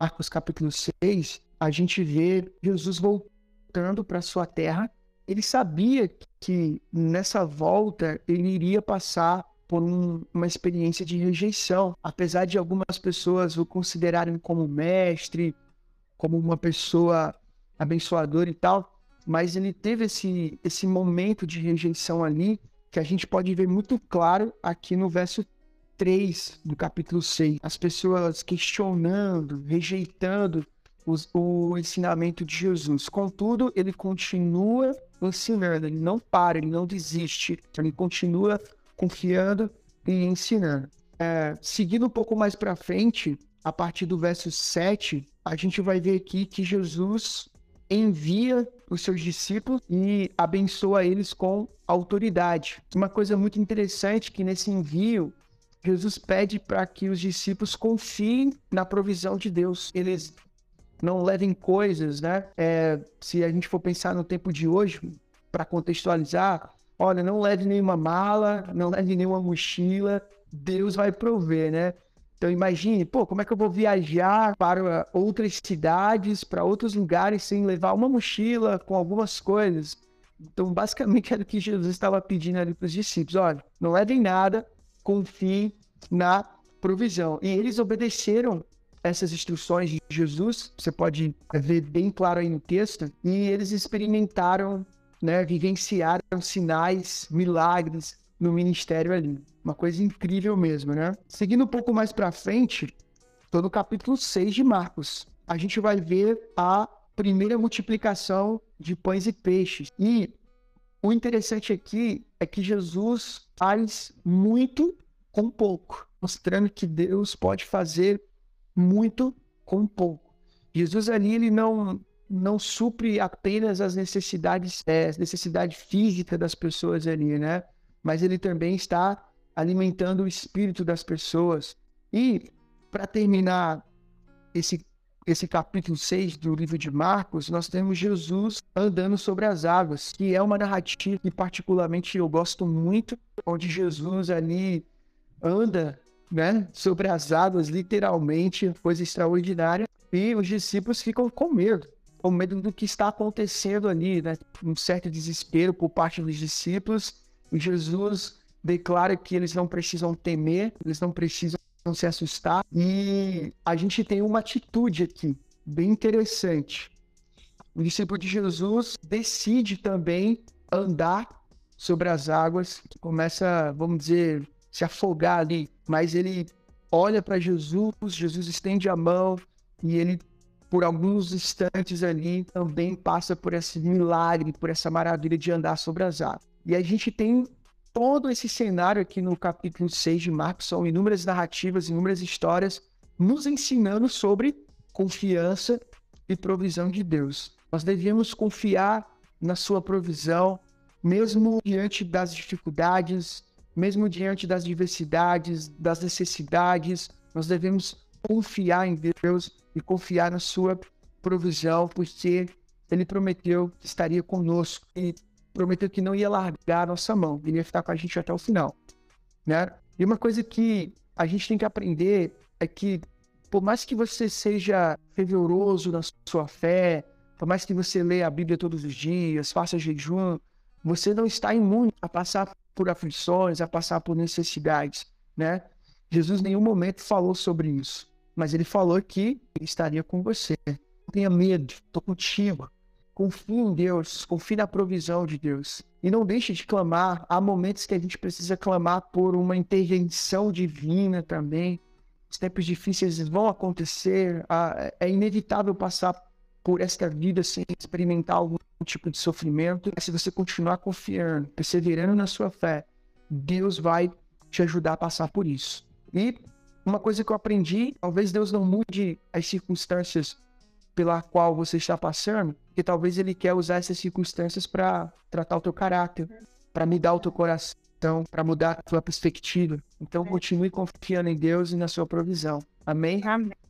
Marcos capítulo 6, a gente vê Jesus voltando para sua terra. Ele sabia que nessa volta ele iria passar por um, uma experiência de rejeição, apesar de algumas pessoas o considerarem como mestre, como uma pessoa abençoadora e tal, mas ele teve esse, esse momento de rejeição ali que a gente pode ver muito claro aqui no verso 3 do capítulo 6. As pessoas questionando, rejeitando os, o ensinamento de Jesus. Contudo, ele continua ensinando, ele não para, ele não desiste, ele continua confiando e ensinando. É, seguindo um pouco mais para frente, a partir do verso 7, a gente vai ver aqui que Jesus envia os seus discípulos e abençoa eles com autoridade. Uma coisa muito interessante que nesse envio Jesus pede para que os discípulos confiem na provisão de Deus. Eles não levem coisas, né? É, se a gente for pensar no tempo de hoje, para contextualizar, olha, não leve nenhuma mala, não leve nenhuma mochila, Deus vai prover, né? Então imagine, pô, como é que eu vou viajar para outras cidades, para outros lugares sem levar uma mochila com algumas coisas? Então, basicamente era o que Jesus estava pedindo ali para os discípulos: olha, não levem nada, confiem na provisão. E eles obedeceram essas instruções de Jesus, você pode ver bem claro aí no texto, e eles experimentaram, né, vivenciaram sinais, milagres no ministério ali. Uma coisa incrível mesmo, né? Seguindo um pouco mais para frente, estou no capítulo 6 de Marcos. A gente vai ver a primeira multiplicação de pães e peixes. E o interessante aqui é que Jesus faz muito com pouco, mostrando que Deus pode fazer muito com pouco. Jesus ali ele não não supre apenas as necessidades é, necessidade física das pessoas ali, né? Mas ele também está alimentando o espírito das pessoas. E, para terminar esse, esse capítulo 6 do livro de Marcos, nós temos Jesus andando sobre as águas, que é uma narrativa que, particularmente, eu gosto muito, onde Jesus ali anda né, sobre as águas, literalmente, coisa extraordinária, e os discípulos ficam com medo, com medo do que está acontecendo ali, né? Um certo desespero por parte dos discípulos. E Jesus declara que eles não precisam temer, eles não precisam se assustar. E a gente tem uma atitude aqui bem interessante. O discípulo de Jesus decide também andar sobre as águas, começa, vamos dizer, se afogar ali, mas ele olha para Jesus, Jesus estende a mão e ele, por alguns instantes ali, também passa por esse milagre, por essa maravilha de andar sobre as águas. E a gente tem todo esse cenário aqui no capítulo 6 de Marcos, são inúmeras narrativas, inúmeras histórias, nos ensinando sobre confiança e provisão de Deus. Nós devemos confiar na sua provisão, mesmo diante das dificuldades, mesmo diante das diversidades, das necessidades, nós devemos confiar em Deus e confiar na sua provisão, porque ele prometeu que estaria conosco. E prometeu que não ia largar a nossa mão, ele ia ficar com a gente até o final, né? E uma coisa que a gente tem que aprender é que por mais que você seja fervoroso na sua fé, por mais que você leia a Bíblia todos os dias, faça jejum, você não está imune a passar por aflições, a passar por necessidades, né? Jesus em nenhum momento falou sobre isso, mas ele falou que estaria com você. Não tenha medo, estou contigo. Confie em Deus, confie na provisão de Deus. E não deixe de clamar. Há momentos que a gente precisa clamar por uma intervenção divina também. Os tempos difíceis vão acontecer. É inevitável passar por esta vida sem experimentar algum tipo de sofrimento. Mas se você continuar confiando, perseverando na sua fé, Deus vai te ajudar a passar por isso. E uma coisa que eu aprendi, talvez Deus não mude as circunstâncias pela qual você está passando, que talvez ele quer usar essas circunstâncias para tratar o teu caráter, para mudar o teu coração, para mudar a tua perspectiva. Então continue confiando em Deus e na sua provisão. Amém? Amém.